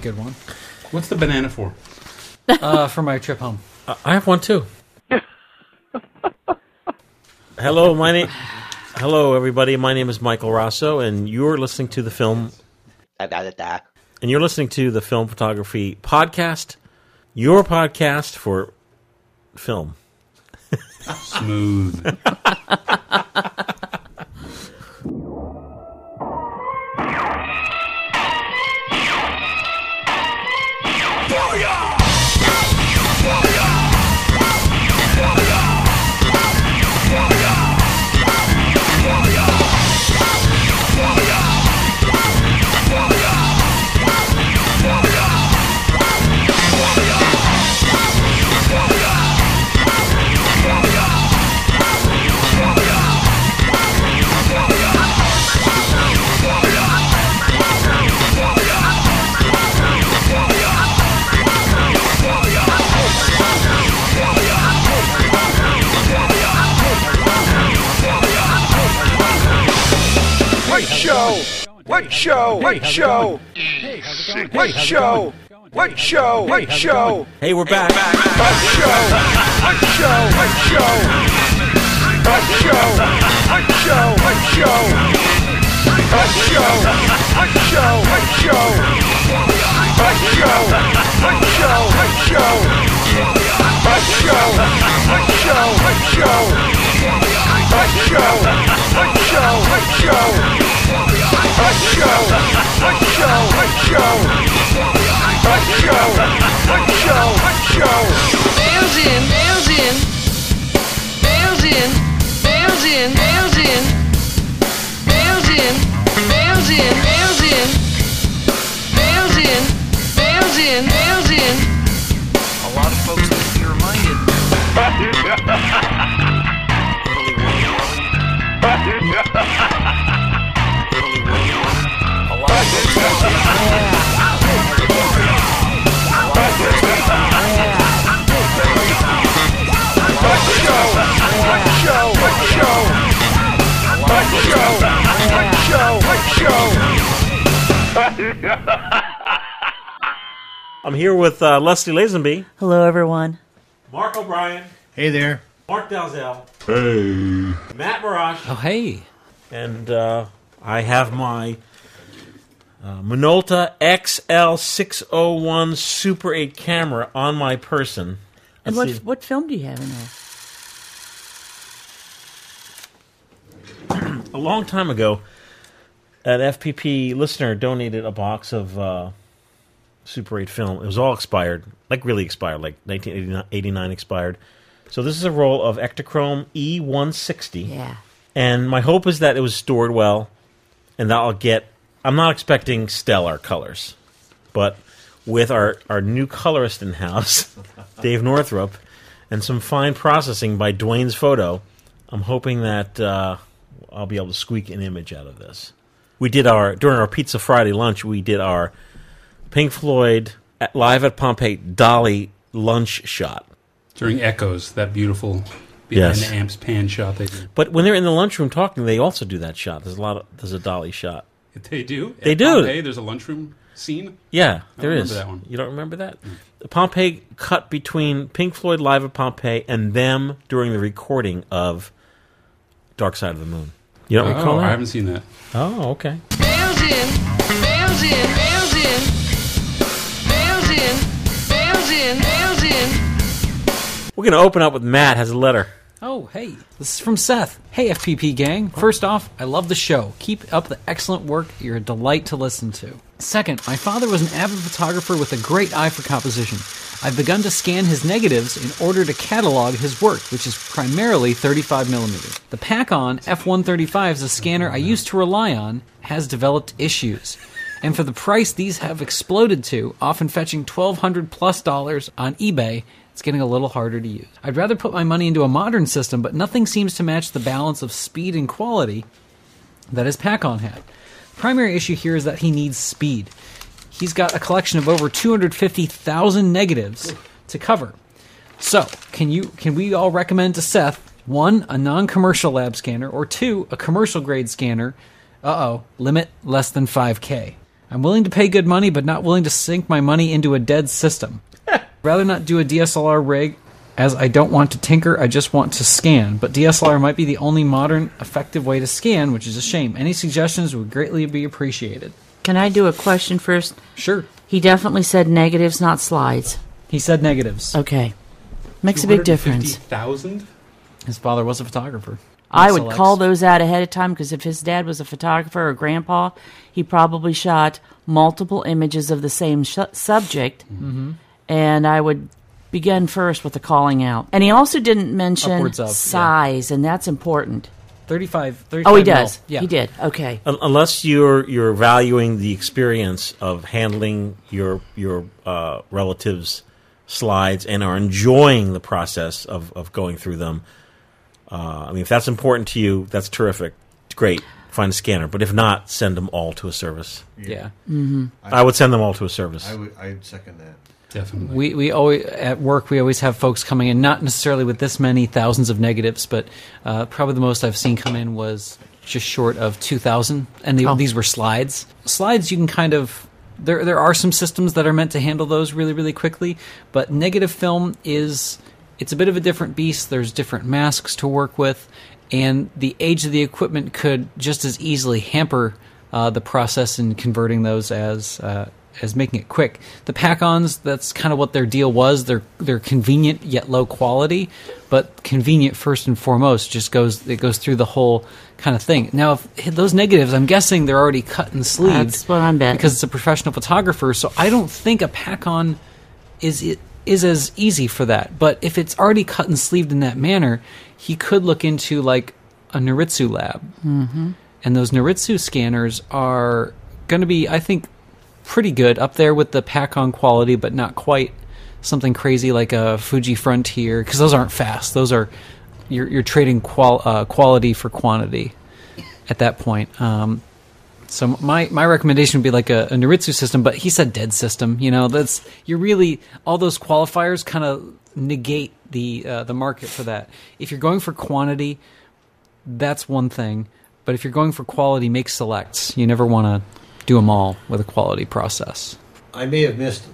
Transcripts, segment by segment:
good one. What's the banana for? Uh, for my trip home. Uh, I have one too. Hello, my name. Hello, everybody. My name is Michael Raso, and you're listening to the film. And you're listening to the Film Photography Podcast, your podcast for film. Smooth. What show? What show? What show? What show? Hey, we're back. What show? What show? What show? What show? What show? What show? What show? What show? What show? What show? What show? What show? What show? What show? What show? What show? What show? What show? I'm here with uh, Leslie Lazenby, Hello, everyone. Mark O'Brien, Hey there. Mark Dalzell, hey, Matt Marrash, Oh, hey. and uh, I have my uh, Minolta XL601 Super 8 camera on my person. And Let's what see. what film do you have in there? a long time ago, an FPP listener donated a box of uh, Super 8 film. It was all expired, like really expired, like 1989 expired. So this is a roll of Ektachrome E160. Yeah. And my hope is that it was stored well and that I'll get. I'm not expecting stellar colors, but with our, our new colorist in house, Dave Northrup, and some fine processing by Dwayne's Photo, I'm hoping that uh, I'll be able to squeak an image out of this. We did our during our Pizza Friday lunch. We did our Pink Floyd at, live at Pompeii Dolly lunch shot. During Echoes, that beautiful behind Yes. the amps pan shot they do. But when they're in the lunchroom talking, they also do that shot. There's a lot of there's a Dolly shot. They do. They At do. Pompeii, there's a lunchroom scene. Yeah, there is. remember that one. You don't remember that? Mm. Pompeii cut between Pink Floyd live at Pompeii and them during the recording of Dark Side of the Moon. You don't oh, recall that? I haven't seen that. Oh, okay. Bales in, bales in, bales in, bales in, bales in, bales in. We're going to open up with Matt has a letter. Oh, hey. This is from Seth. Hey, FPP gang. First off, I love the show. Keep up the excellent work. You're a delight to listen to. Second, my father was an avid photographer with a great eye for composition. I've begun to scan his negatives in order to catalog his work, which is primarily 35mm. The Pakon F135 is a scanner I used to rely on, has developed issues. And for the price these have exploded to, often fetching 1200 plus dollars on eBay, it's getting a little harder to use. I'd rather put my money into a modern system, but nothing seems to match the balance of speed and quality that his Pakon had. Primary issue here is that he needs speed. He's got a collection of over 250,000 negatives to cover. So, can you can we all recommend to Seth one a non-commercial lab scanner or two a commercial grade scanner? Uh-oh, limit less than 5k. I'm willing to pay good money, but not willing to sink my money into a dead system. Rather not do a DSLR rig, as I don't want to tinker, I just want to scan. But DSLR might be the only modern, effective way to scan, which is a shame. Any suggestions would greatly be appreciated. Can I do a question first? Sure. He definitely said negatives, not slides. He said negatives. Okay. Makes a big difference. Thousand. His father was a photographer. I would Selects. call those out ahead of time because if his dad was a photographer or grandpa, he probably shot multiple images of the same sh- subject. Mm-hmm. And I would begin first with the calling out. And he also didn't mention Upwards of, yeah. size, and that's important. 35, 35 Oh, he mil. does. Yeah. He did. Okay. Un- unless you're you're valuing the experience of handling your your uh, relatives' slides and are enjoying the process of, of going through them. Uh, I mean, if that's important to you, that's terrific. Great, find a scanner. But if not, send them all to a service. Yeah. I would send them all to a service. I would. I'd second that. Definitely. We we always at work we always have folks coming in not necessarily with this many thousands of negatives, but uh, probably the most I've seen come in was just short of two thousand, and they, Oh. these were slides. Slides you can kind of there there are some systems that are meant to handle those really really quickly, but negative film is it's a bit of a different beast. There's different masks to work with, and the age of the equipment could just as easily hamper uh, the process in converting those as uh, as making it quick. The Pakons, that's kind of what their deal was. They're they're convenient yet low quality, but convenient first and foremost. Just goes it goes through the whole kind of thing. Now, if those negatives, I'm guessing they're already cut and sleeved. That's what I'm betting. because it's a professional photographer. So I don't think a Pakon is it is as easy for that. But if it's already cut and sleeved in that manner, he could look into like a Noritsu lab, mm-hmm. and those Noritsu scanners are going to be, I think, pretty good up there with the Pakon quality, but not quite something crazy like a Fuji Frontier because those aren't fast. Those are you're you're trading qual- uh, quality for quantity at that point. Um, so my my recommendation would be like a, a system, but he said dead system. You know, that's you're really all those qualifiers kind of negate the uh, the market for that. If you're going for quantity, that's one thing, but if you're going for quality, make selects. You never want to do them all with a quality process. I may have missed.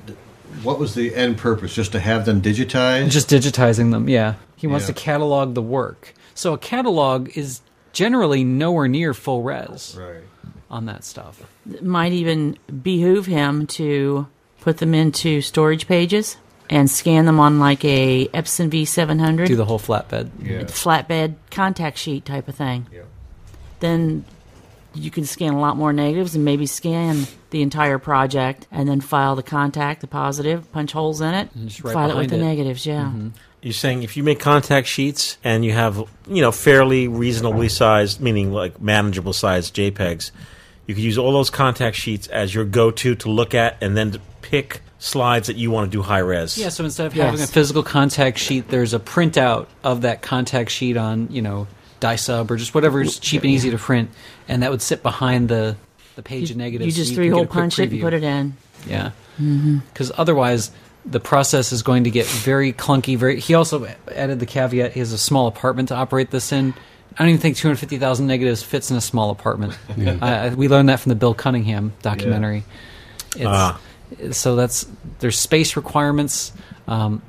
What was the end purpose? Just to have them digitized? Just digitizing them, yeah. He wants Yeah. to catalog the work. So a catalog is generally nowhere near full res right. on that stuff. It might even behoove him to put them into storage pages and scan them on like a Epson V700 Do the whole flatbed. Yeah. flatbed contact sheet type of thing. Yeah. Then you can scan a lot more negatives and maybe scan the entire project and then file the contact, the positive, punch holes in it, And just right file it with behind the it. negatives. Yeah. Mm-hmm. You're saying if you make contact sheets and you have, you know, fairly reasonably sized, meaning like manageable sized JPEGs, you could use all those contact sheets as your go-to to look at and then to pick slides that you want to do high res. Yeah, so instead of Yes. having a physical contact sheet, there's a printout of that contact sheet on, you know, dye sub or just whatever is cheap and easy to print, and that would sit behind the the page of negatives. You so just can three hole punch it and put it in. Yeah, because otherwise the process is going to get very clunky. Very. He also added the caveat: he has a small apartment to operate this in. I don't even think 250,000 negatives fits in a small apartment. I, I, we learned that from the Bill Cunningham documentary. It's, Ah. So that's there's space requirements. Um,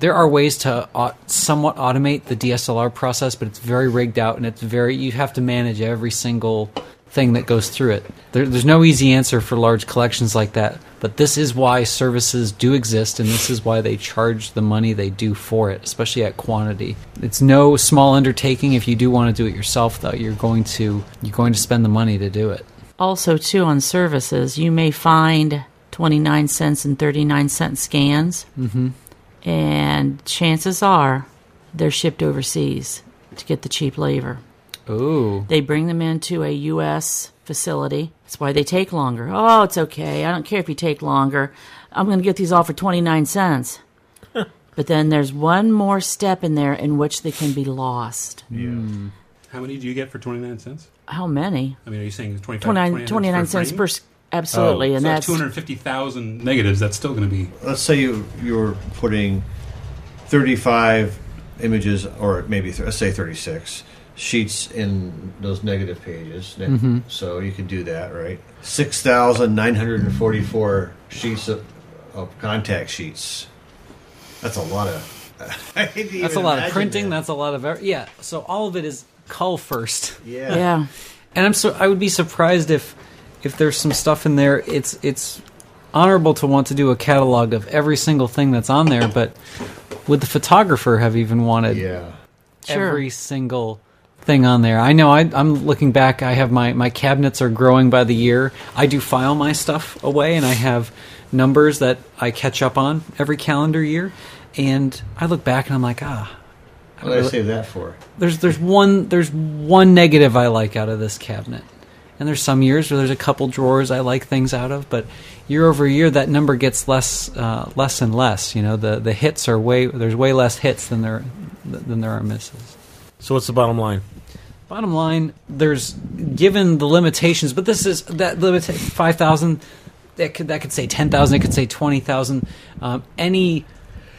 there are ways to au- somewhat automate the DSLR process, but it's very rigged out and it's very you have to manage every single thing that goes through it. There, there's no easy answer for large collections like that, but this is why services do exist and this is why they charge the money they do for it, especially at quantity. It's no small undertaking if you do want to do it yourself though. You're going to you're going to spend the money to do it. Also, too, on services, you may find 29 cents and 39 cent scans, mm-hmm. And chances are they're shipped overseas to get the cheap labor. Ooh. They bring them into a U.S. facility. That's why they take longer. Oh, it's okay. I don't care if you take longer. I'm going to get these all for 29 cents. but then there's one more step in there in which they can be lost. Yeah. How many do you get for 29 cents? How many? I mean, are you saying 25, 29, 29 cents per. s- Absolutely. and so that's. 250,000 negatives, that's still going to be. Let's say you you're putting 35 images, or maybe th- let's say 36, sheets in those negative pages. Ne- Mhm. So you can do that, right? Six thousand nine hundred and forty-four sheets of, of contact sheets. That's a lot of. I hate to That's a lot of printing. that. That's a lot of yeah. So all of it is cull first. Yeah. Yeah. And I'm so I would be surprised if if there's some stuff in there. It's it's honorable to want to do a catalog of every single thing that's on there, but would the photographer have even wanted Yeah. Sure. every single thing on there? I know I, I'm looking back. I have my my cabinets are growing by the year. I do file my stuff away, and I have numbers that I catch up on every calendar year. And I look back and I'm like, ah, What did I save that for? there's there's one there's one negative I like out of this cabinet, and there's some years where there's a couple drawers I like things out of, but year over year that number gets less uh, less and less. You know, the the hits are way there's way less hits than there than there are misses. So what's the bottom line? Bottom line, there's given the limitations, but this is that limit five thousand. That could that could say ten thousand. It could say twenty thousand. Um, any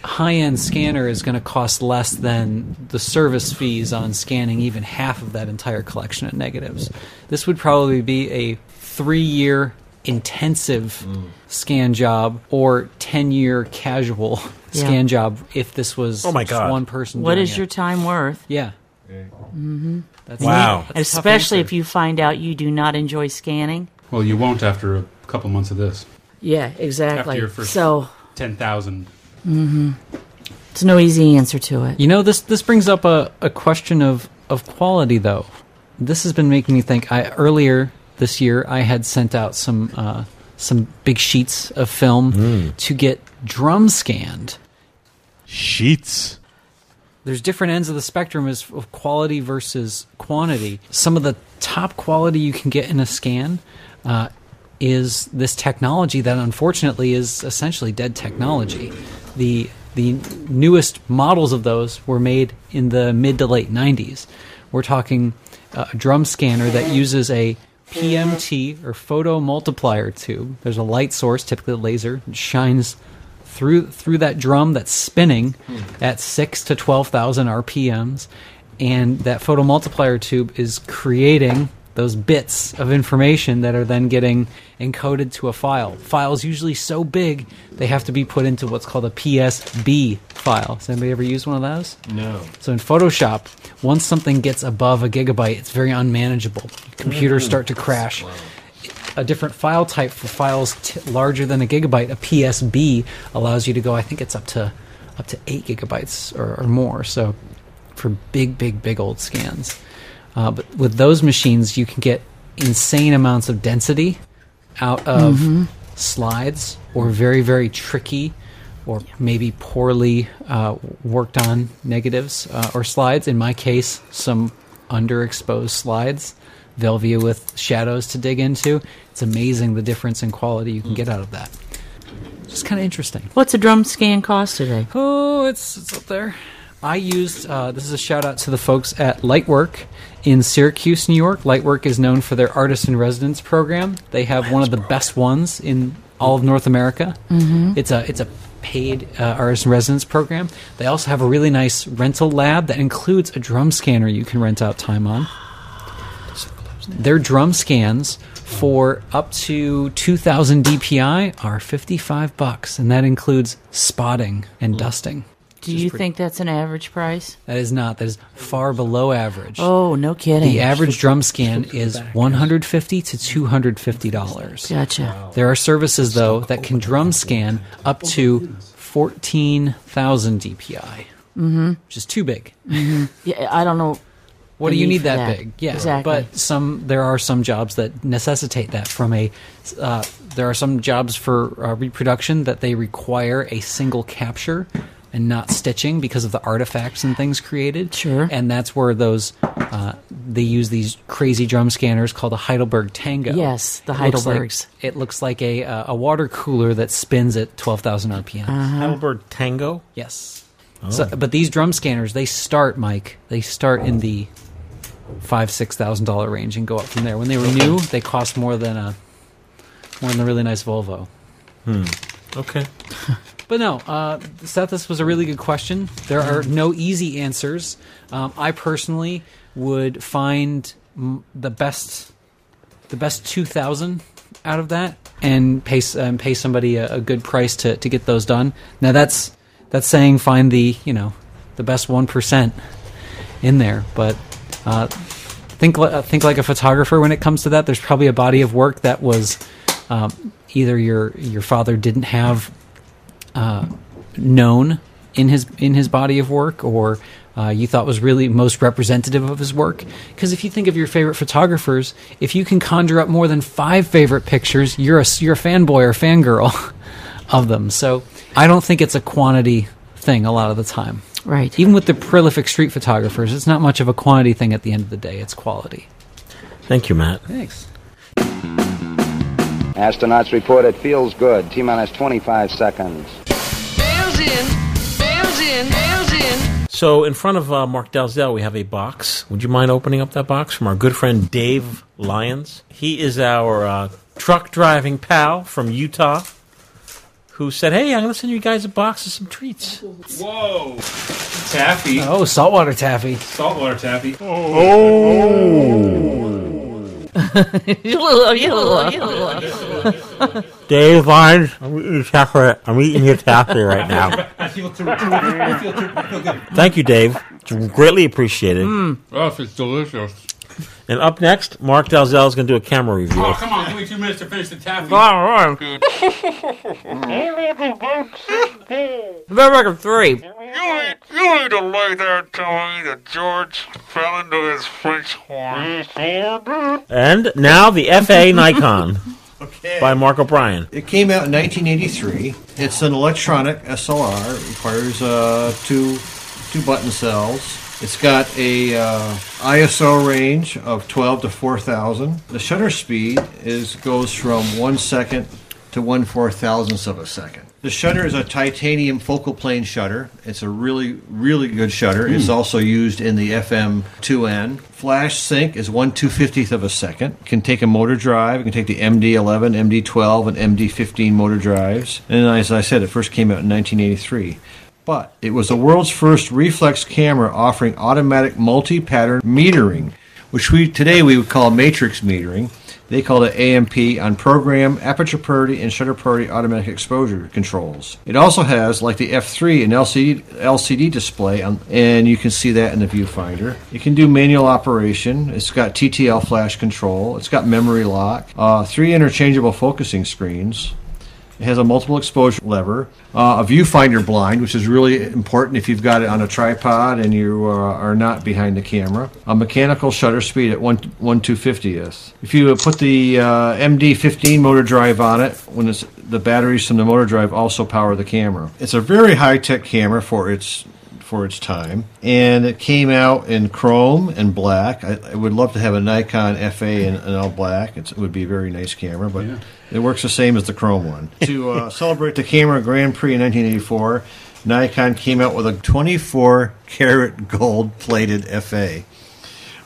high end scanner is going to cost less than the service fees on scanning even half of that entire collection of negatives. This would probably be a three year intensive mm. scan job or 10 year casual yeah. scan job if this was oh my God. one person. What is your it. time worth? Yeah. Mm-hmm. That's wow. That's Especially if you find out you do not enjoy scanning. Well, you won't after a couple months of this. Yeah, exactly. After your first so, 10,000 Mm-hmm. It's no easy answer to it. You know, this this brings up a, a question of, of quality, though. This has been making me think. I earlier this year, I had sent out some uh, some big sheets of film mm. to get drum scanned. Sheets. There's different ends of the spectrum as of quality versus quantity. Some of the top quality you can get in a scan uh, is this technology that unfortunately is essentially dead technology. The the newest models of those were made in the mid to late 90s. We're talking uh, a drum scanner that uses a PMT or photo multiplier tube. There's a light source, typically a laser, shines through through that drum that's spinning at six to twelve thousand RPMs, and that photo multiplier tube is creating those bits of information that are then getting encoded to a file. Files usually so big they have to be put into what's called a PSB file. Has anybody ever used one of those? No. So in Photoshop, once something gets above a gigabyte, it's very unmanageable. Computers start to crash. A different file type for files t- larger than a gigabyte, a PSB, allows you to go. I think it's up to up to eight gigabytes or, or more. So for big, big, big old scans. Uh, but with those machines, you can get insane amounts of density out of slides or very, very tricky or maybe poorly uh, worked on negatives uh, or slides. In my case, some underexposed slides, Velvia with shadows to dig into. It's amazing the difference in quality you can get out of that. Just kind of interesting. What's a drum scan cost today? Oh, it's, it's up there. I used, uh, this is a shout out to the folks at Lightwork in Syracuse, New York. Lightwork is known for their artist in residence program. They have one of the best ones in all of North America. Mm-hmm. It's a it's a paid uh, artist in residence program. They also have a really nice rental lab that includes a drum scanner you can rent out time on. Their drum scans for up to 2000 DPI are 55 bucks and that includes spotting and dusting. Do you think that's an average price? That is not. That is far below average. Oh, no kidding. The average drum scan is 150 to 250 dollars. Gotcha. There are services though that can drum scan up to 14,000 DPI, Mm-hmm. which is too big. Yeah, I don't know. What do you need need that, that. big? Yeah, Exactly. but some there are some jobs that necessitate that. From a uh, there are some jobs for uh, reproduction that they require a single capture and not stitching because of the artifacts and things created. Sure. and that's where those uh, they use these crazy drum scanners called a Heidelberg Tango. Yes, the It looks like- it looks like a uh, a water cooler that spins at twelve thousand RPM. Uh-huh. Heidelberg Tango. Yes. Oh. So, but these drum scanners, they start, Mike. They start in the five, six thousand dollar range and go up from there. When they were new, they cost more than a more than a really nice Volvo. Hmm. Okay. But no, uh, Seth, this was a really good question. There are no easy answers. Um, I personally would find mm, the best, the best two thousand out of that, and pay um, pay somebody a, a good price to, to get those done. Now that's that's saying find the you know the best one percent in there, but uh, think uh, think like a photographer when it comes to that. There's probably a body of work that was um, either your your father didn't have uh, known in his in his body of work, or uh, you thought was really most representative of his work. Because if you think of your favorite photographers, if you can conjure up more than five favorite pictures, you're a you're a fanboy or fangirl of them. So I don't think it's a quantity thing a lot of the time. Right. Even with the prolific street photographers, it's not much of a quantity thing at the end of the day. It's quality. Thank you, Matt. Thanks. Astronauts report it feels good. T minus 25 seconds. So, in front of uh, Mark Dalzell, we have a box. Would you mind opening up that box from our good friend Dave Lyons? He is our uh, truck driving pal from Utah who said, Hey, I'm going to send you guys a box of some treats. Whoa! Taffy. Oh, saltwater taffy. Saltwater taffy. Dave Lyons, I'm eating your taffy, I'm eating your taffy right now. I feel too. I feel too. I feel good. Thank you, Dave. It's greatly appreciated. Oh, it's delicious. And up next, Mark Dalzell is going to do a camera oh, review. Oh, come on! Give me two minutes to finish the taffy. Record three. You ain't, you ain't to lay there telling me that George fell into his French horn. And now the FA Nikon Okay. by Mark O'Brien. It came out in 1983. It's an electronic SLR. It requires uh, two two button cells. It's got a uh, ISO range of 12 to 4,000. The shutter speed is goes from one second to one four thousandths of a second. The shutter is a titanium focal plane shutter. It's a really, really good shutter. It's hmm. also used in the FM2N. Flash sync is one two fiftieth of a second. Can take a motor drive. It can take the MD11, MD12, and MD15 motor drives. And as I said, it first came out in 1983. But it was the world's first reflex camera offering automatic multi-pattern metering, which we today we would call matrix metering. They called it AMP on program, aperture priority, and shutter priority automatic exposure controls. It also has, like the F3, an LCD, LCD display, on, and you can see that in the viewfinder. It can do manual operation. It's got TTL flash control. It's got memory lock. Uh, three interchangeable focusing screens. It has a multiple exposure lever, uh, a viewfinder blind, which is really important if you've got it on a tripod and you uh, are not behind the camera. A mechanical shutter speed at one one two fiftieth. If you put the uh, MD15 motor drive on it, when it's the batteries from the motor drive also power the camera. It's a very high tech camera for its for its time, and it came out in chrome and black. I, I would love to have a Nikon FA in, in all black. It's, it would be a very nice camera, but it works the same as the chrome one. to uh, celebrate the camera Grand Prix in 1984, Nikon came out with a 24 karat gold plated FA.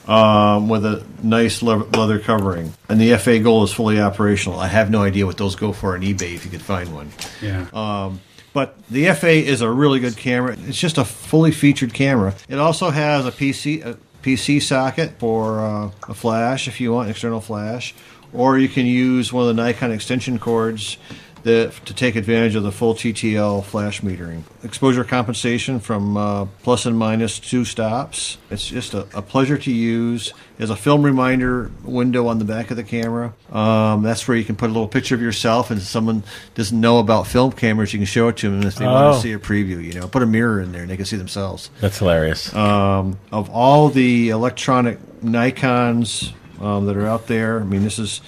Um, with a nice le- leather covering, and the FA Gold is fully operational. I have no idea what those go for on eBay if you could find one. Yeah. Um, but the FA is a really good camera. It's just a fully featured camera. It also has a PC a PC socket for uh, a flash if you want external flash, or you can use one of the Nikon extension cords that, to take advantage of the full TTL flash metering. Exposure compensation from uh, plus and minus two stops. It's just a, a pleasure to use. There's a film reminder window on the back of the camera. Um, that's where you can put a little picture of yourself, and if someone doesn't know about film cameras, you can show it to them if they want Oh. to see a preview. You know, put a mirror in there, and they can see themselves. That's hilarious. Um, of all the electronic Nikons um, that are out there, I mean, this is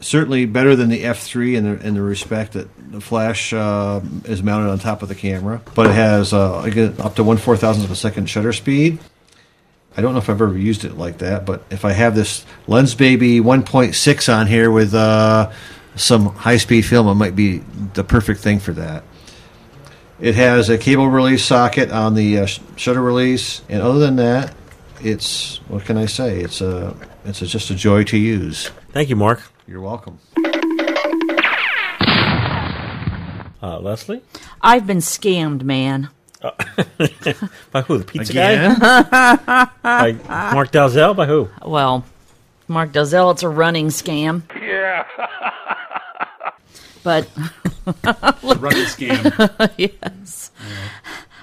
certainly better than the F3 in the in the respect that the flash uh, is mounted on top of the camera, but it has uh, again, up to one four thousandth of a second shutter speed. I don't know if I've ever used it like that, but if I have this Lensbaby 1.6 on here with uh, some high speed film, it might be the perfect thing for that. It has a cable release socket on the uh, sh- shutter release, and other than that, it's what can I say? It's a it's just a joy to use. Thank you, Mark. You're welcome. Uh, Leslie? I've been scammed, man. By who? The pizza Again? guy? By Mark Dalzell? By who? Well, Mark Dalzell, it's a running scam. Yeah. But Running scam. yes.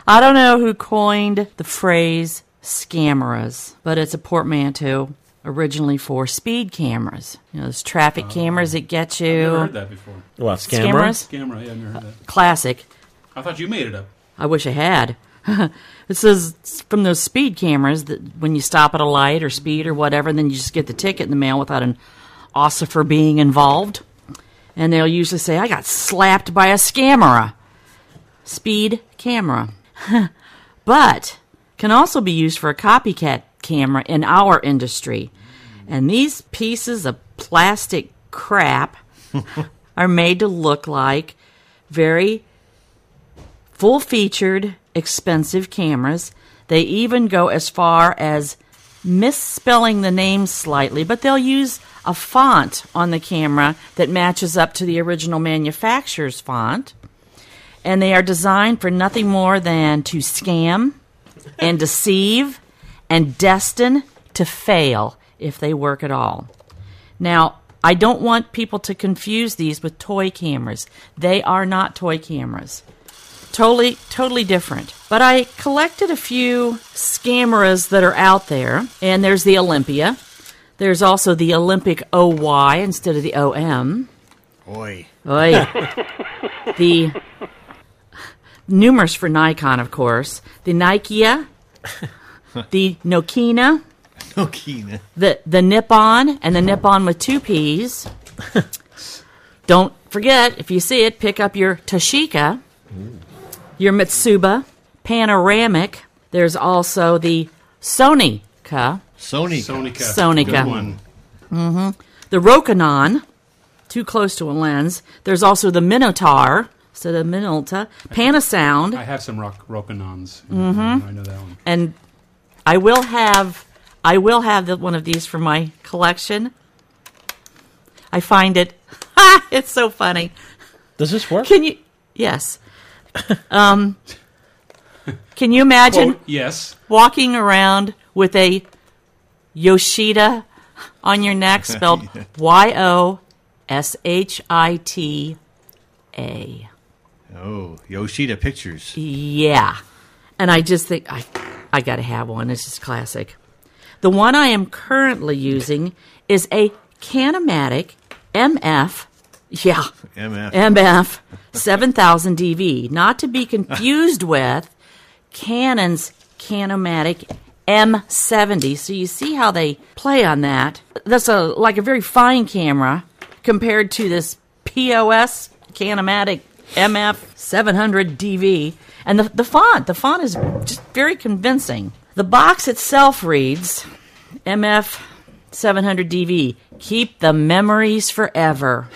I don't know who coined the phrase scameras, but it's a portmanteau originally for speed cameras. You know, those traffic oh. cameras that get I've never you. heard that before. What, Scamera? Scameras? Scammer, yeah, I've never heard that. Classic. I thought you made it up. I wish I had. it says from those speed cameras that when you stop at a light or speed or whatever, then you just get the ticket in the mail without an ossifer being involved. And they'll usually say, I got slapped by a scamera. Speed camera. but can also be used for a copycat camera in our industry. And these pieces of plastic crap are made to look like very full featured, expensive cameras. They even go as far as misspelling the name slightly, but they'll use a font on the camera that matches up to the original manufacturer's font. And they are designed for nothing more than to scam and deceive and destined to fail if they work at all. Now, I don't want people to confuse these with toy cameras. They are not toy cameras. Totally, totally different. But I collected a few scameras that are out there, and there's the Olympia. There's also the Olympic OY instead of the OM. Oi. Oy. the numerous for Nikon, of course. The Nikia, the Nokina, Nokina. the the Nippon, and the Nippon with two P's. Don't forget, if you see it, pick up your Toshika, your Mitsuba, Panoramic. There's also the Sonica, Sony. Sonica. Sonica. Good one. Mhm. the Rokinon, too close to a lens. There's also the Minotaur, instead of Minolta, Panasound, I have some rock Rokinons. Mm-hmm. I know that one. and I will have I will have the, one of these for my collection. I find it it's so funny. Does this work? Can you Yes. Um Can you imagine Quote, yes. walking around with a Yoshida on your neck spelled Y O S H I T A. Oh, Yoshida Pictures. Yeah. And I just think I I got to have one. It's just classic. The one I am currently using is a Canomatic MF yeah, MF. MF 7000 DV, not to be confused with Canon's Canomatic M70. So you see how they play on that. That's a like a very fine camera compared to this POS Canomatic MF 700 DV. And the, the font, the font is just very convincing. The box itself reads MF 700 DV. Keep the memories forever.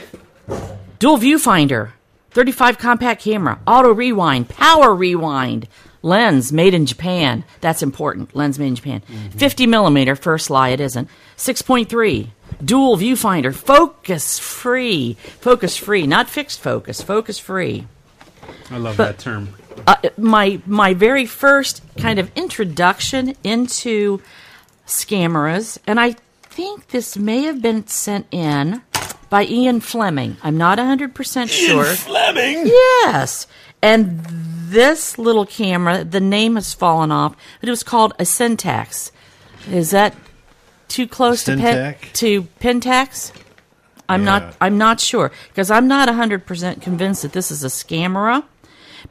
Dual viewfinder, 35 compact camera, auto rewind, power rewind, lens made in Japan. That's important. Lens made in Japan. 50 millimeter, first lie, it isn't. 6.3. Dual viewfinder, focus free. Focus free, not fixed focus, focus free. I love But- that term. Uh, my my very first kind of introduction into scameras, and I think this may have been sent in by Ian Fleming. I'm not 100% sure. Ian Fleming! Yes. And this little camera, the name has fallen off, but it was called a Syntax. Is that too close to pen, Syntac? to Pentax? I'm Yeah. not I'm not sure because I'm not 100% convinced that this is a scamera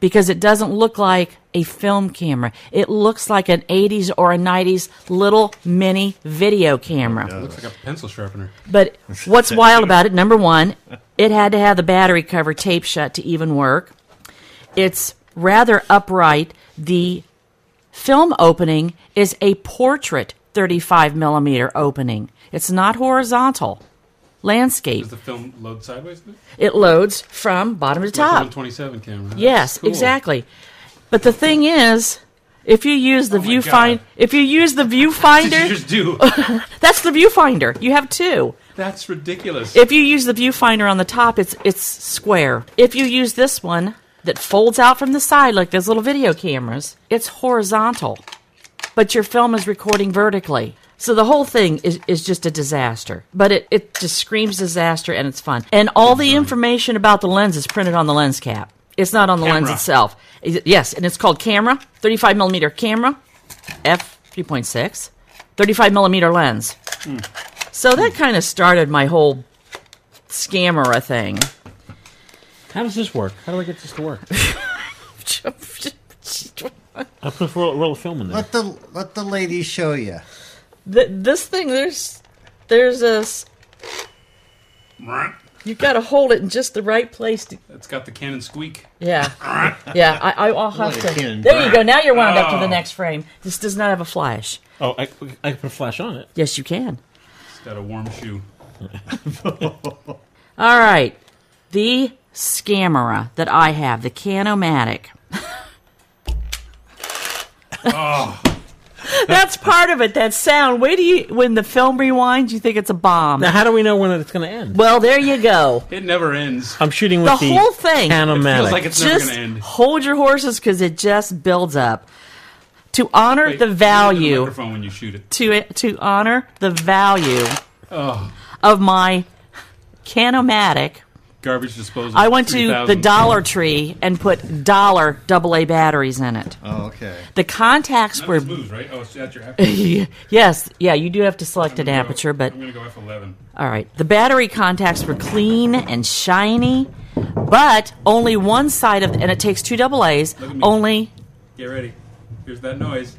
because it doesn't look like a film camera. It looks like an 80s or a 90s little mini video camera. It Looks like a pencil sharpener. But what's wild about it, number one, it had to have the battery cover taped shut to even work. It's rather upright. The film opening is a portrait 35 millimeter opening. It's not horizontal. Landscape. Does the film load sideways? then? It loads from bottom to Like top. 127 camera. Yes, Cool. exactly. But the thing is, If you use the Oh viewfinder, if you use the What did you viewfinder, just do? that's the viewfinder. You have two. That's ridiculous. If you use the viewfinder on the top, it's it's square. If you use this one that folds out from the side like those little video cameras, it's horizontal. But your film is recording vertically. So the whole thing is, is just a disaster. But it, it just screams disaster and it's fun. And all the information about the lens is printed on the lens cap. It's not on the lens itself. Yes, and it's called camera, 35 millimeter camera, f 3.6, 35 millimeter lens. Hmm. So that kind of started my whole scamera thing. How does this work? How do I get this to work? I put a roll, roll of film in there. Let the let the lady show you. Th- this thing, there's, there's a, s- You've got to hold it in just the right place. To, It's got the cannon squeak. yeah, yeah. I, I, I'll have Like to. a. There you go. Now you're wound up to the Oh. next frame. This does not have a flash. Oh, I, I can put a flash on it. Yes, you can. It's got a warm shoe. All right, the scamera that I have, the Canomatic. Oh, That's part of it. That sound. Wait do you when the film rewinds, you think it's a bomb. Now, how do we know when it's going to end? Well, there you go. it never ends. I'm shooting with The the, whole thing. Canomatic. Feels like it's never going to end. hold your horses because it just builds up. To honor Wait, the value, microphone when you shoot it. to to honor the value Oh, of my Canomatic, garbage disposal. I went to the Dollar Tree and put dollar AA batteries in it. Oh, okay. The contacts Not were this moves, right? Oh, it's at your aperture. yes, yeah. You do have to select an go- aperture, but I'm going to go F11. All right. The battery contacts were clean and shiny, but only one side of and it takes two double A's. Look at me. Only Get ready. Here's that noise.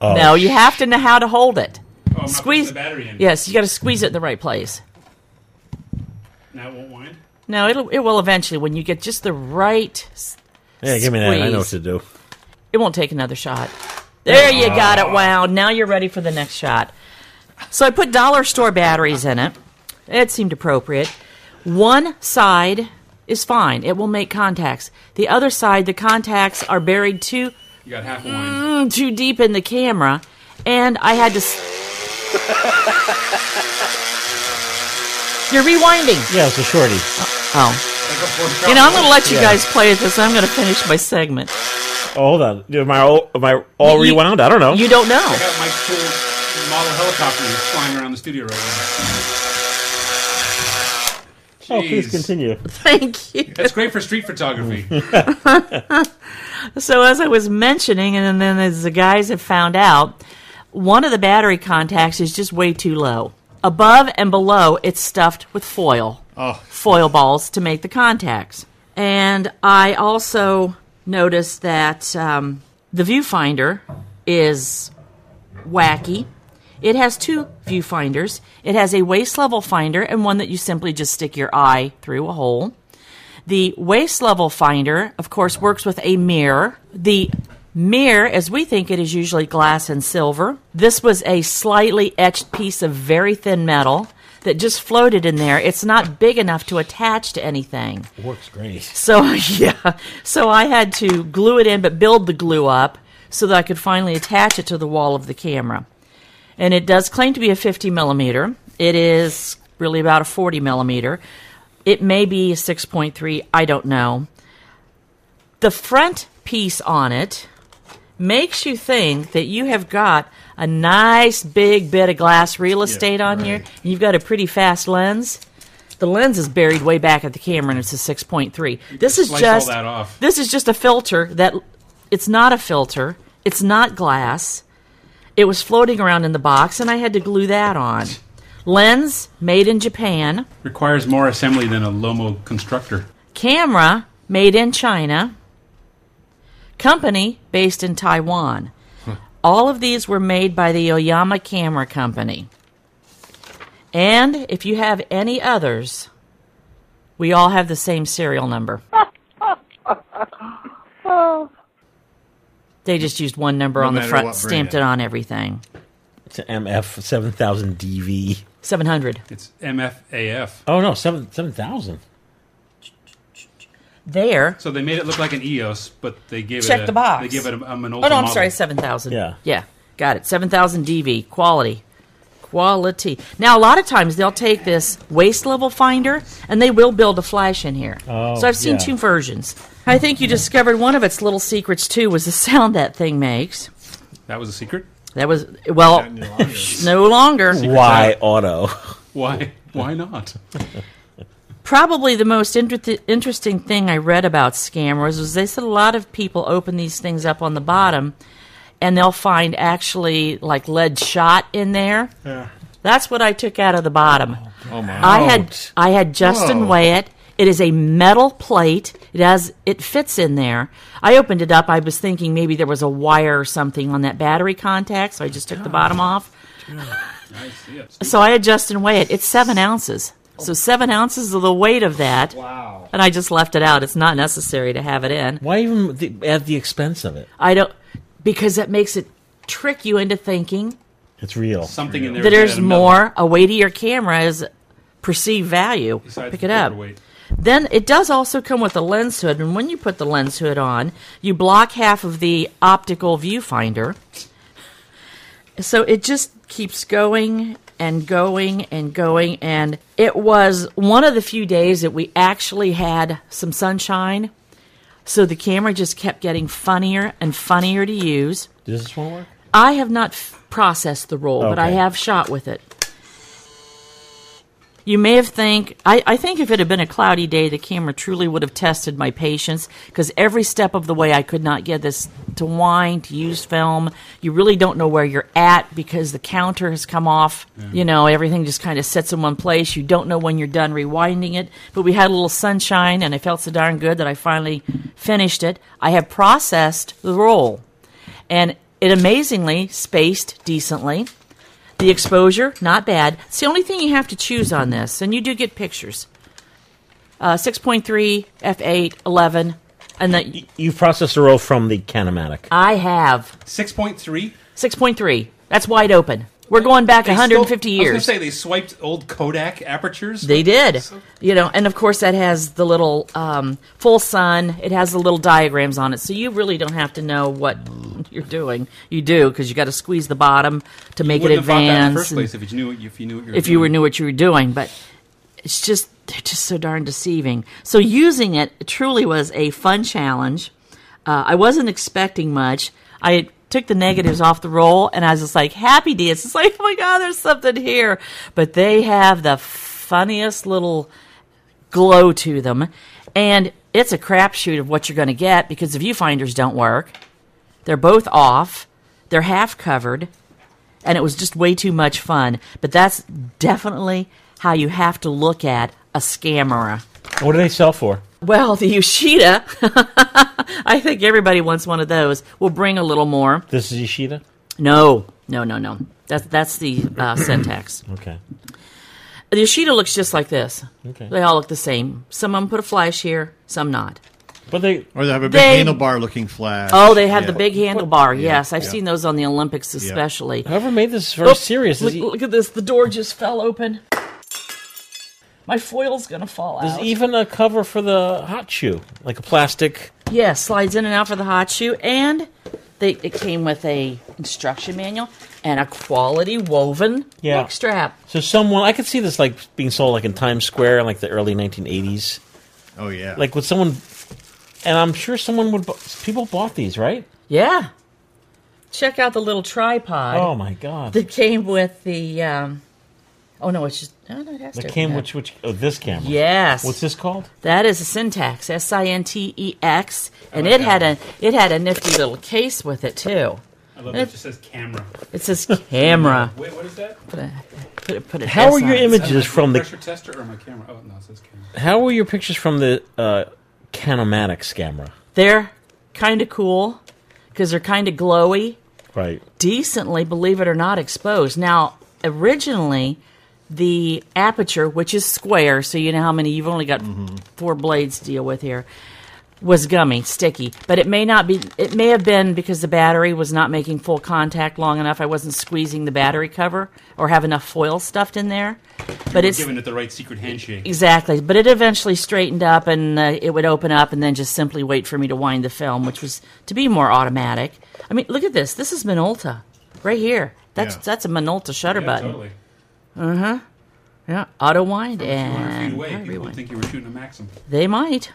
Oh, no, you have to know how to hold it. Oh, I'm Squeeze putting the battery in. Yes, you got to squeeze it in the right place. Now it won't wind. No, it'll it will eventually when you get just the right. Yeah, give me that. I know what to do. It won't take another shot. There you got it wound. Now you're ready for the next shot. So I put dollar store batteries in it. It seemed appropriate. One side is fine. It will make contacts. The other side, the contacts are buried too You got half a wind. mm, too deep in the camera, and I had to. S- You're rewinding. Yeah, it's a shorty. Oh, you know I'm going to let you guys play at this. I'm going to finish my segment. Oh, hold on. Am I all, am I all You- rewound? I don't know. You don't know. I got Mike's cool model helicopter flying around the studio right now. oh, please continue. Thank you. That's great for street photography. So as I was mentioning, and then as the guys have found out, one of the battery contacts is just way too low. Above and below, it's stuffed with foil, Oh, foil balls to make the contacts. And I also noticed that um, the viewfinder is wacky. It has two viewfinders. It has a waist level finder and one that you simply just stick your eye through a hole. The waist level finder, of course, works with a mirror. The mirror, as we think it, is usually glass and silver. This was a slightly etched piece of very thin metal that just floated in there. It's not big enough to attach to anything. Works great. So yeah, so I had to glue it in, but build the glue up so that I could finally attach it to the wall of the camera. And it does claim to be a 50 millimeter. It is really about a 40 millimeter. It may be a 6.3. I don't know. The front piece on it makes you think that you have got a nice big bit of glass real estate on here. And you've got a pretty fast lens. The lens is buried way back at the camera, and it's a 6.3. This is just all that off. this is just a filter that it's not a filter. It's not glass. It was floating around in the box, and I had to glue that on. Lens made in Japan. Requires more assembly than a Lomo constructor. Camera made in China. Company based in Taiwan. All of these were made by the Oyama Camera Company. And if you have any others, we all have the same serial number. They just used one number No on the front, stamped brand. it on everything. It's an MF 7000 DV. 700. It's MFAF. Oh, no, 7 7000. There. So they made it look like an EOS, but they gave Check it a, the box. They gave it a, um, an Oh no, I'm model. sorry, seven thousand. Yeah. yeah, got it. Seven thousand DV quality, quality. Now a lot of times they'll take this waist level finder and they will build a flash in here. Oh, so I've seen yeah. two versions. I think you discovered one of its little secrets too was the sound that thing makes. That was a secret. That was well, no longer. Why auto? Why? Why not? Probably the most inter- interesting thing I read about scammers was they said a lot of people open these things up on the bottom and they'll find actually like lead shot in there. Yeah. That's what I took out of the bottom. Oh my! I had I had Justin Whoa. weigh it. It is a metal plate. It has it fits in there. I opened it up. I was thinking maybe there was a wire or something on that battery contact, so I just took the bottom off. Nice. Yeah. So I had Justin weigh it. It's seven ounces. So seven ounces of the weight of that. Wow. And I just left it out. It's not necessary to have it in. Why even the, add the expense of it? I don't because that makes it trick you into thinking It's real. Something in there. that is there's made out of metal more. A weightier camera is perceived value. besides Pick it up. paperweight. Then it does also come with a lens hood, and when you put the lens hood on, you block half of the optical viewfinder. So it just keeps going and going and going, and it was one of the few days that we actually had some sunshine. So the camera just kept getting funnier and funnier to use. Does this one work? I have not f- processed the roll, but I have shot with it. You may have think I, I think if it had been a cloudy day, the camera truly would have tested my patience because every step of the way I could not get this to wind to use film. You really don't know where you're at because the counter has come off. You know everything just kind of sits in one place. You don't know when you're done rewinding it. But we had a little sunshine, and I felt so darn good that I finally finished it. I have processed the roll and it amazingly spaced decently. The exposure, not bad. It's the only thing you have to choose on this, and you do get pictures. Uh, 6.3, f8, 11, and the, You've processed a roll from the Canomatic. I have Six point three. 6.3. That's wide open. We're going back They 150 still- I was years. gonna say they swiped old Kodak apertures. They did. You know, and of course that has the little um, full sun. It has the little diagrams on it, so you really don't have to know what you're doing. You do because you got to squeeze the bottom to make it that in advance. the first place if you knew if you knew what you were if you were doing. knew what you were doing, but it's just they're just so darn deceiving. So using it truly was a fun challenge. Uh, I wasn't expecting much. I took the negatives off the roll, and I was just like happy dance. It's like, oh my god, there's something here. But they have the funniest little glow to them, and it's a crapshoot of what you're going to get because the viewfinders don't work. They're both off. They're half covered and it was just way too much fun. But that's definitely how you have to look at a scamera. What do they sell for? Well, the Yoshida, I think everybody wants one of those. We'll bring a little more. This is Yoshida? No, no, no, no. That's that's the uh, Sintex. Okay. The Yoshida looks just like this. Okay. They all look the same. Some of them put a flash here, some not. But they Or they have a big They- handlebar-looking flash. Oh, they have Yeah. the big handlebar. Yeah, Yes, I've yeah. seen those on the Olympics especially. whoever made this very Oh, serious. Look, he, look at this. The door just fell open. My foil's gonna fall out. there's out. even a cover for the hot shoe, like a plastic. Yeah, slides in and out for the hot shoe, and they it came with a instruction manual and a quality woven Yeah. neck strap. So someone, I could see this like being sold like in Times Square in like the early 1980s. Oh yeah. Like would someone, and I'm sure someone would. bu- People bought these, right? Yeah. Check out the little tripod Oh my god! that came with the. Um, oh no, it's just oh, no, it has That to came open which which oh this camera. Yes. What's this called? That is a Sintex, S I N T E X, and it had a it had a nifty little case with it too. I love that it just says camera. It says camera. Wait, what is that? Put a, put a, put a How S are your on it. images Is that from the? pressure tester or my camera? Oh no, it says camera. How were your pictures from the uh, Canomatics camera? They're kind of cool because they're kind of glowy, Right. decently, believe it or not, exposed. Now, originally, the aperture, which is square, so you know how many you've only got four blades to deal with here, was gummy, sticky. But it may not be. It may have been because the battery was not making full contact long enough. I wasn't squeezing the battery cover or have enough foil stuffed in there. But it's giving it the right secret handshake. Exactly, but it eventually straightened up, and uh, it would open up, and then just simply wait for me to wind the film, which was to be more automatic. I mean, look at this. This is Minolta, right here. That's Yeah. that's a Minolta shutter Yeah, button. totally. Yeah, auto wind 200 and away, power people rewind. think you were shooting a Maxxum. They might,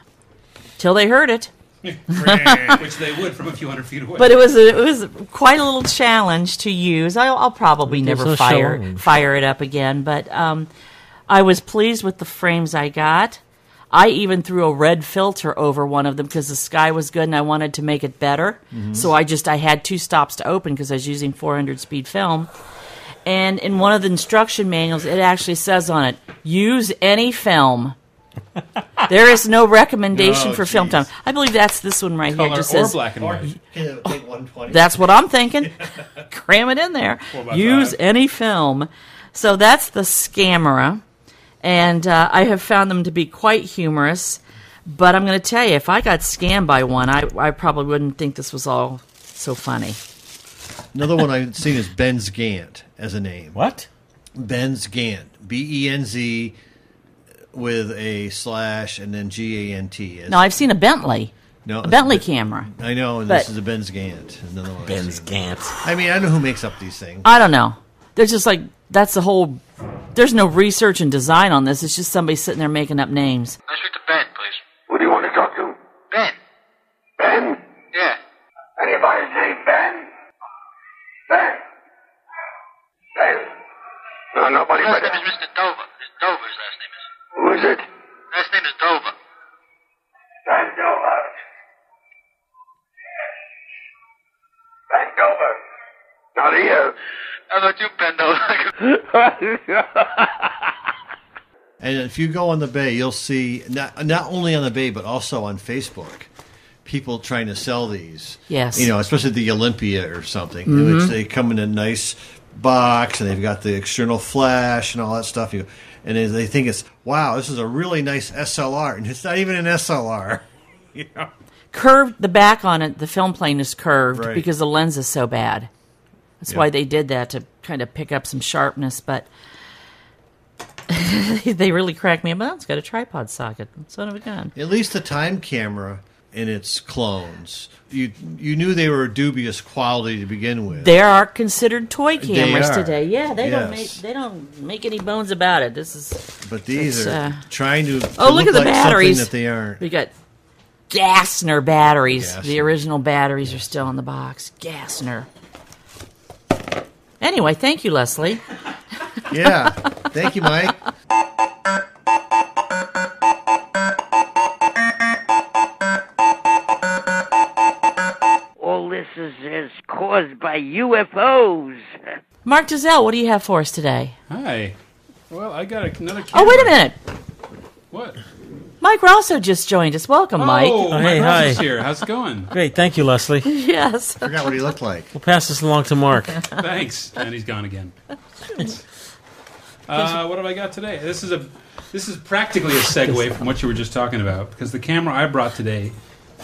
till they heard it. Which they would from a few hundred feet away. But it was a, it was quite a little challenge to use. I'll, I'll probably There's never fire challenge. fire it up again. But um, I was pleased with the frames I got. I even threw a red filter over one of them because the sky was good and I wanted to make it better. So I just I had two stops to open because I was using 400 speed film. And in one of the instruction manuals, it actually says on it, use any film. there is no recommendation Oh, for film geez. time. I believe that's this one right here. Color It just or says, black and white. Yeah, take 120. that's what I'm thinking. Cram it in there. Use five. any film. So that's the Scamera. And uh, I have found them to be quite humorous. But I'm going to tell you, if I got scammed by one, I, I probably wouldn't think this was all so funny. Another one I've seen is Benz Gant as a name. What? Benz Gant. B E N Z with a slash and then G A N T. No, I've seen a Bentley, no, a Bentley camera. I know, and but- this is a Benz Gant. Another one. I've Ben's seen. Gantz. I mean, I know who makes up these things. I don't know. There's just like, that's the whole, there's no research and design on this. It's just somebody sitting there making up names. Can I speak to Ben, please? Who do you want to talk to? Ben. Ben? Yeah. Anybody named Ben? Ben? Ben? No, nobody His but... last name is Mr. Dover. It's Dover, his last name is. Who is it? Last name is Dover. Ben Dover. Ben Dover. Not here. How about you, Ben Dover? And if you go on the Bay, you'll see not not only on the Bay but also on Facebook, people trying to sell these. Yes. you know, especially the Olympia or something, in which mm-hmm. they come in a nice box and they've got the external flash and all that stuff. You and they, they think it's wow, this is a really nice SLR, and it's not even an SLR. you know? curved the back on it the film plane is curved Right. because the lens is so bad that's Yeah. why they did that to kind of pick up some sharpness but they really cracked me up it's got a tripod socket son of a gun At least the time camera and its clones, you you knew they were a dubious quality to begin with. there are considered toy cameras today. Yeah they don't make they don't make any bones about it. This is but these are uh, trying to, to oh look, at the like batteries. that they aren't. we got gassner batteries. The original batteries are still in the box. Gassner. Anyway thank you leslie. Yeah. Thank you, Mike. All this is, is caused by UFOs. Mark Dalzell, what do you have for us today? Hi. Well, I got another camera. Oh, wait a minute. What? Mike Raso just joined us. Welcome, Mike. Oh, Oh, Mike hey, hi. here. How's it going? Great, thank you, Leslie. Yes. I Forgot what he looked like. We'll pass this along to Mark. Thanks. And he's gone again. Uh, what have I got today? This is a this is practically a segue from what you were just talking about because the camera I brought today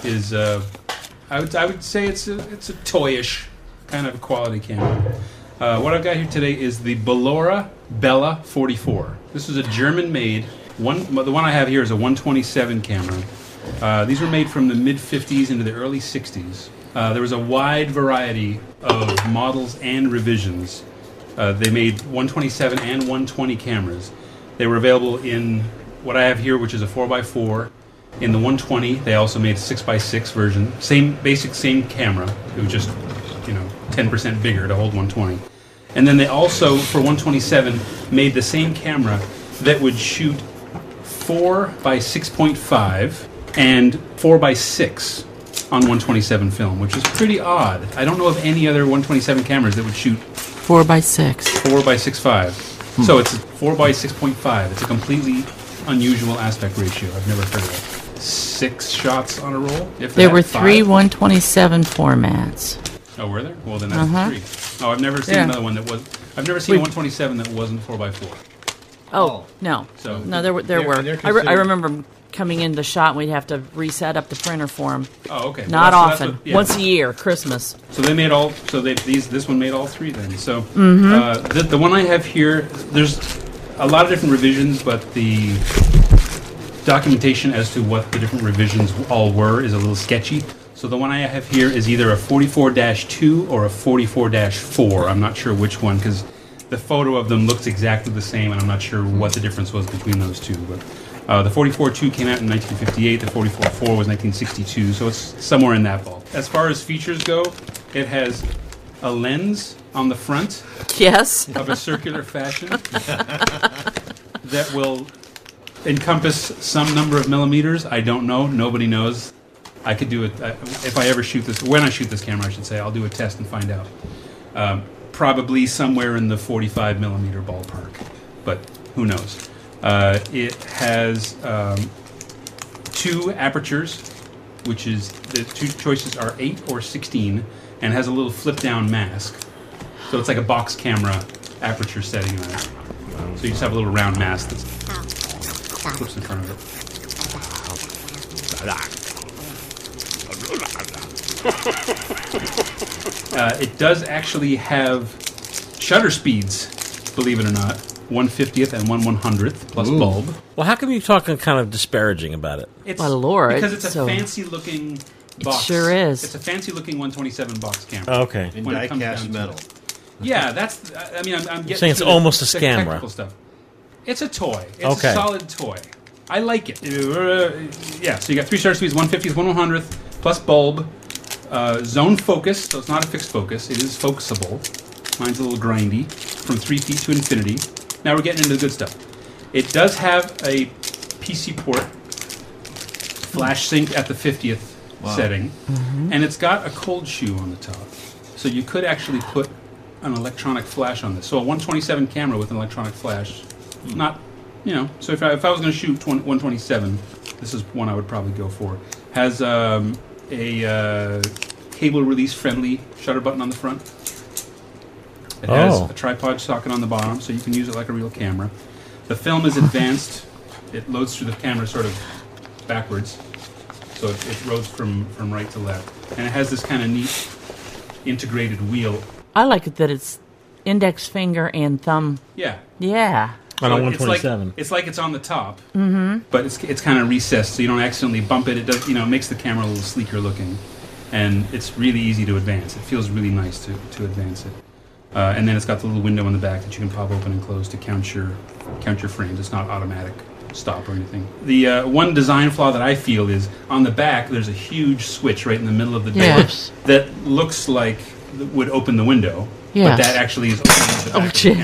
is uh, I would I would say it's a it's a toyish kind of quality camera. Uh, what I've got here today is the Bilora Bella 44. This is a German-made one. The one I have here is a 127 camera. Uh, these were made from the mid 50s into the early 60s. Uh, there was a wide variety of models and revisions. Uh, they made 127 and 120 cameras. They were available in what I have here, which is a 4x4. In the 120, they also made a 6x6 version. Same basic, same camera. It was just, you know, 10% bigger to hold 120. And then they also, for 127, made the same camera that would shoot 4 by 6.5 and 4 by 6 on 127 film, which is pretty odd. I don't know of any other 127 cameras that would shoot Four by six. 4 by 6.5. Hmm. So it's 4 by 6.5. It's a completely unusual aspect ratio. I've never heard of it. Six shots on a roll? If There that, were five? three 127 formats. Oh, were there? Well, then that's Uh-huh. three. Oh, I've never seen Yeah. another one that was. I've never seen a 127 that wasn't 4 by 4 Oh, no. So- no, there were. There They're- were. they're I, re- I considered- remember coming into the shot and we'd have to reset up the printer for them. Oh, okay. Well, Not that's- that's often. what- yeah. Once a year, Christmas. So they made all. So they these this one made all three then. So Mm-hmm. uh, the the one I have here, there's a lot of different revisions, but the documentation as to what the different revisions all were is a little sketchy. So the one I have here is either a 44-2 or a 44-4. I'm not sure which one because the photo of them looks exactly the same, and I'm not sure what the difference was between those two. But uh, the 44-2 came out in 1958. The 44-4 was 1962, so it's somewhere in that ball. As far as features go, it has a lens on the front Yes. of a circular fashion that will encompass some number of millimeters. I don't know. Nobody knows. I could do it I- if I ever shoot this. When I shoot this camera, I should say, I'll do a test and find out. Um, probably somewhere in the 45 millimeter ballpark, but who knows? Uh, it has um, two apertures, which is the two choices are 8 or 16, and has a little flip down mask. So it's like a box camera aperture setting on it. So you just have a little round mask that flips in front of it. Uh, it does actually have shutter speeds, believe it or not. 150th and 1 100th plus Ooh. bulb. Well, how come you're talking kind of disparaging about it? It's My lord, because it's a so- fancy looking box. sure is. It's a fancy looking 127 box camera. Oh, okay. In When it comes die-cast down to metal. it. Yeah, that's. I mean, I'm, I'm getting saying it's the- almost a the scammer. technical Stuff. It's a toy. It's Okay. a solid toy. I like it. Uh, yeah, so you got three shutter speeds, 150th, 1 100th, plus bulb. Uh, zone focus, so it's not a fixed focus. It is focusable. Mine's a little grindy. From 3 feet to infinity. Now we're getting into the good stuff. It does have a PC port, flash sync at the 50th Wow. setting, Mm-hmm. and it's got a cold shoe on the top. So you could actually put an electronic flash on this. So a 127 camera with an electronic flash, not, you know. So if I, if I was going to shoot 20, 127, this is one I would probably go for. Has um, a uh, cable release friendly shutter button on the front. It has Oh. a tripod socket on the bottom, so you can use it like a real camera. The film is advanced. it loads through the camera sort of backwards, so it, it rotates from, from right to left. And it has this kind of neat integrated wheel. I like it that it's index finger and thumb. Yeah. Yeah. On a So it's like- 127. It's like it's on the top, Mm-hmm. but it's it's kind of recessed, so you don't accidentally bump it. It does, you know, it makes the camera a little sleeker looking, and it's really easy to advance. It feels really nice to, to advance it. Uh, and then it's got the little window in the back that you can pop open and close to count your count your frames. It's not automatic stop or anything. The uh, one design flaw that I feel is on the back. There's a huge switch right in the middle of the door Yes. that looks like would open the window, Yes. but that actually is opening the Oh, back of gee. the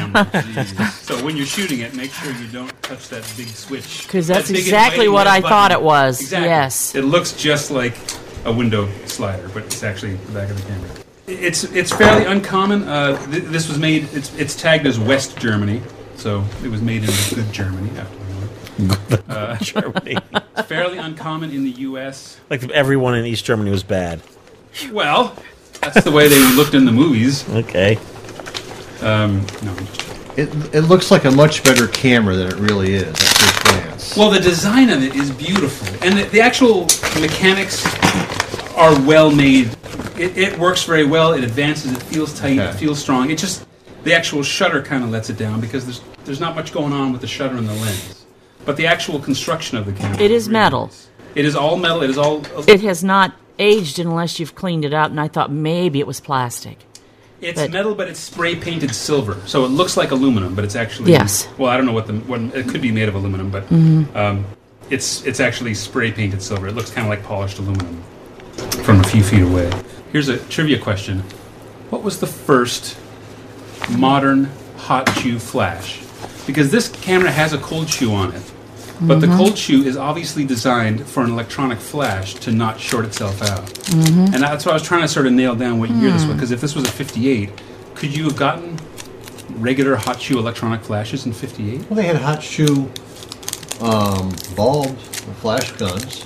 camera. so when you're shooting it, make sure you don't touch that big switch. Because that's big exactly what I button. thought it was. Exactly. Yes. It looks just like a window slider, but it's actually the back of the camera. It's it's fairly uncommon. Uh, th- this was made. It's it's tagged as West Germany, so it was made in good Germany after the war. Uh, Germany. it's fairly uncommon in the U.S. Like everyone in East Germany was bad. Well, that's the way they looked in the movies. Okay. Um, no. It, it looks like a much better camera than it really is at first glance. Well, the design of it is beautiful, and the, the actual mechanics are well made. It, it works very well. It advances. It feels tight. It feels strong. It just the actual shutter kind of lets it down because there's there's not much going on with the shutter and the lens. But the actual construction of the camera. It is really metal. nice. It is all metal. It is all. It has not aged unless you've cleaned it out, and I thought maybe it was plastic. It's but- metal, but it's spray painted silver, so it looks like aluminum, but it's actually Yes. Well, I don't know what the what it could be made of aluminum, but Mhm. um, it's it's actually spray painted silver. It looks kind of like polished aluminum from a few feet away. Here's a trivia question: What was the first modern hot shoe flash? Because this camera has a cold shoe on it, but the Mhm. cold shoe is obviously designed for an electronic flash to not short itself out. Mhm. And that's why I was trying to sort of nail down what year this was. Hmm. Because if this was a 58, could you have gotten regular hot shoe electronic flashes in 58? Well, they had hot shoe um, bulbs, flash guns.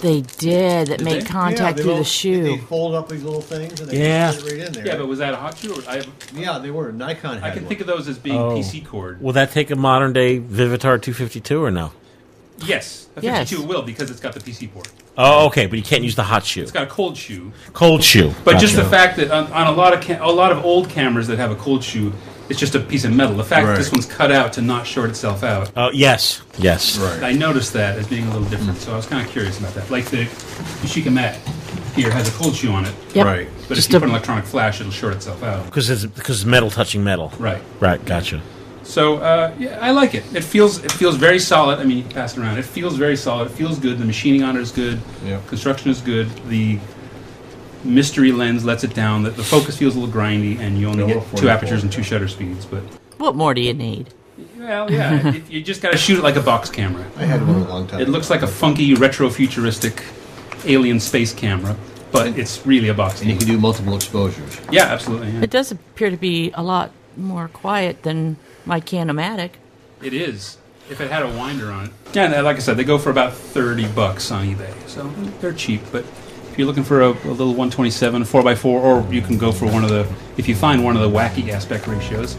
They did that Did made they? contact Yeah, they through all- the shoe. They fold up these little things and they Yeah. put it right in there. Yeah, but was that a hot shoe? Or I, yeah, they were. Nikon had I can one. think of those as being Oh. PC cord. Will that take a modern day Vivitar 252 or no? Yes, a Yes. 52 will because it's got the PC port. Oh, okay, but you can't use the hot shoe. It's got a cold shoe. Cold shoe. But just the fact that on, on a lot of ca- a lot of old cameras that have a cold shoe, It's just a piece of metal. The fact that Right. this one's cut out to not short itself out. Oh yes, yes. I noticed that as being a little different, so I was kind of curious about that. Like the Yashica Mat here has a cold shoe on it, Yep. Right. but Just if you a- put an electronic flash, it'll short itself out. Because it's because it's metal touching metal. Right. Right. Gotcha. So uh, yeah, I like it. It feels it feels very solid. I mean, you can pass it around. It feels very solid. It feels good. The machining on it is good. Yep. Construction is good. The mystery lens lets it down. The, the focus feels a little grindy, and you only Yeah, get two apertures and two shutter speeds. But What more do you need? well, yeah, you, you just got to shoot it like a box camera. I had one a long time. It looks like a funky retro futuristic alien space camera, but it's really a box. and you can do multiple exposures. Yeah, absolutely. yeah. It does appear to be a lot more quiet than my Canomatic. It is. If it had a winder on it. Yeah, uh, like I said, they go for about 30 bucks on eBay. So they're cheap, but if you're looking for a, a little 127, 4x4, or you can go for one of the, if you find one of the wacky aspect ratios,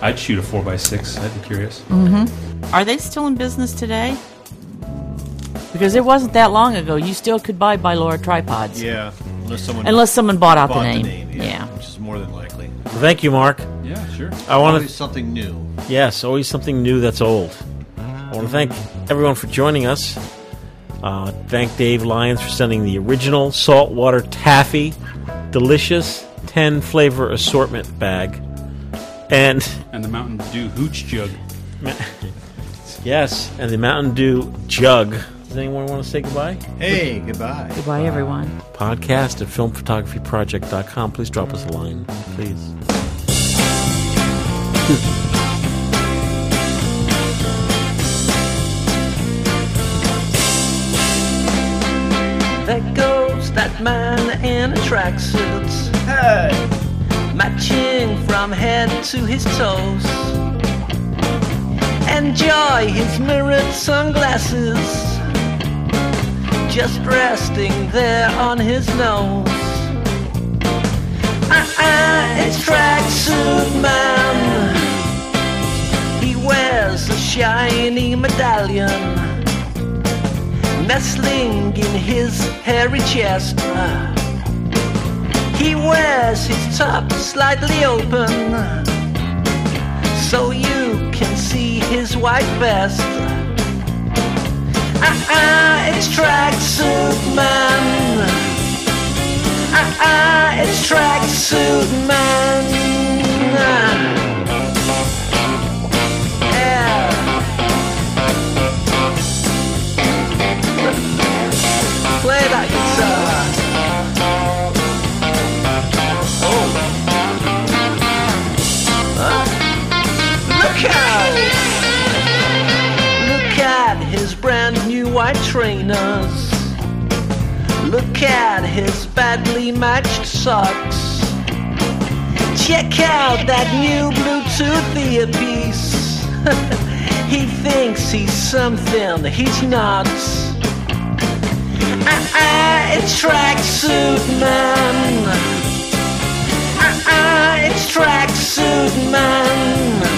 I'd shoot a 4x6. I'd be curious. Mm-hmm. Are they still in business today? Because it wasn't that long ago. You still could buy Bilora tripods. Yeah, unless someone Unless someone bought out bought the name. yeah, Yeah. which is more than likely. Well, thank you, Mark. Yeah, sure. I want Always to something new. yes, always something new that's old. I want to thank everyone for joining us. Uh, thank Dave Lyons for sending the original saltwater taffy, delicious ten flavor assortment bag, and And the Mountain Dew hooch jug. yes, and the Mountain Dew jug. Does anyone want to say goodbye? Hey, goodbye. Goodbye, everyone. Podcast at filmphotographyproject.com. Please drop us a line, please. man in a tracksuit. Hey! Matching from head to his toes. Enjoy his mirrored sunglasses. Just resting there on his nose. Ah, it's tracksuit man. He wears a shiny medallion nestling in his hairy chest. He wears his top slightly open so you can see his white vest. Ah, ah, it's tracksuit man. White trainers. Look at his badly matched socks. Check out that new Bluetooth earpiece. he thinks he's something he's not. Ah, ah, it's tracksuit man. Ah, ah, it's tracksuit man.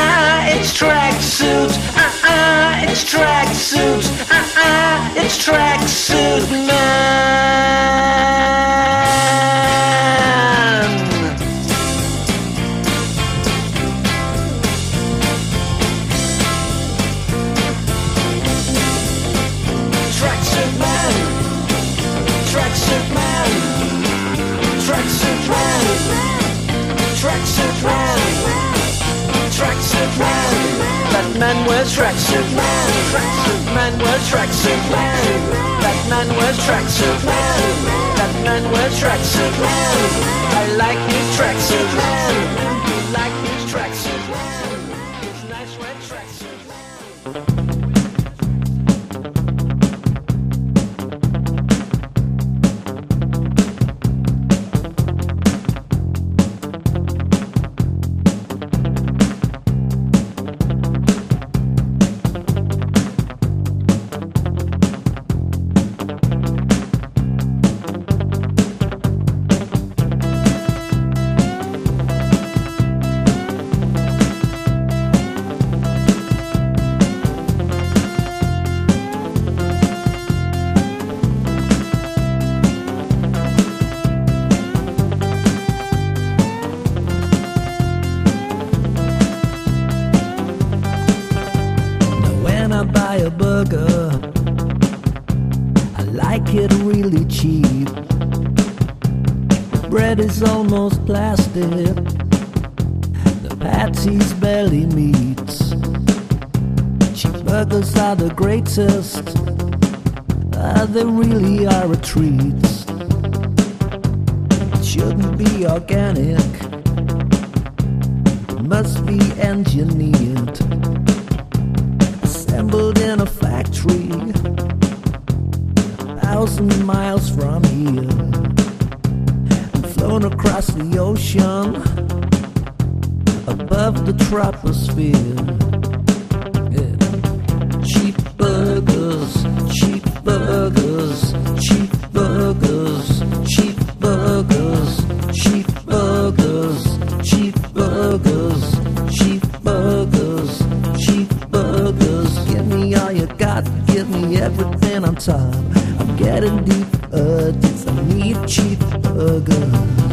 Ah, it's tracksuit. Ah, ah, it's tracksuit. Ah, it's tracksuit man. Tracksuit man. Man wears tracksuit man. That man wears tracksuit man. That man wears tracksuit man. I like his tracksuit man. You like his tracksuit man. His nice red tracksuit man. almost plastic. The patsy's belly meets. Cheeseburgers are the greatest. Uh, they really are a treat. It shouldn't be organic. Must be engineered. Assembled in a factory. A thousand miles from across the ocean, above the troposphere. Yeah. Cheap burgers, cheap burgers, cheap burgers, cheap burgers, cheap burgers, cheap burgers, cheap burgers, cheap burgers. Give me all you got, give me everything on top. I'm getting deep, uh, I need cheap burgers.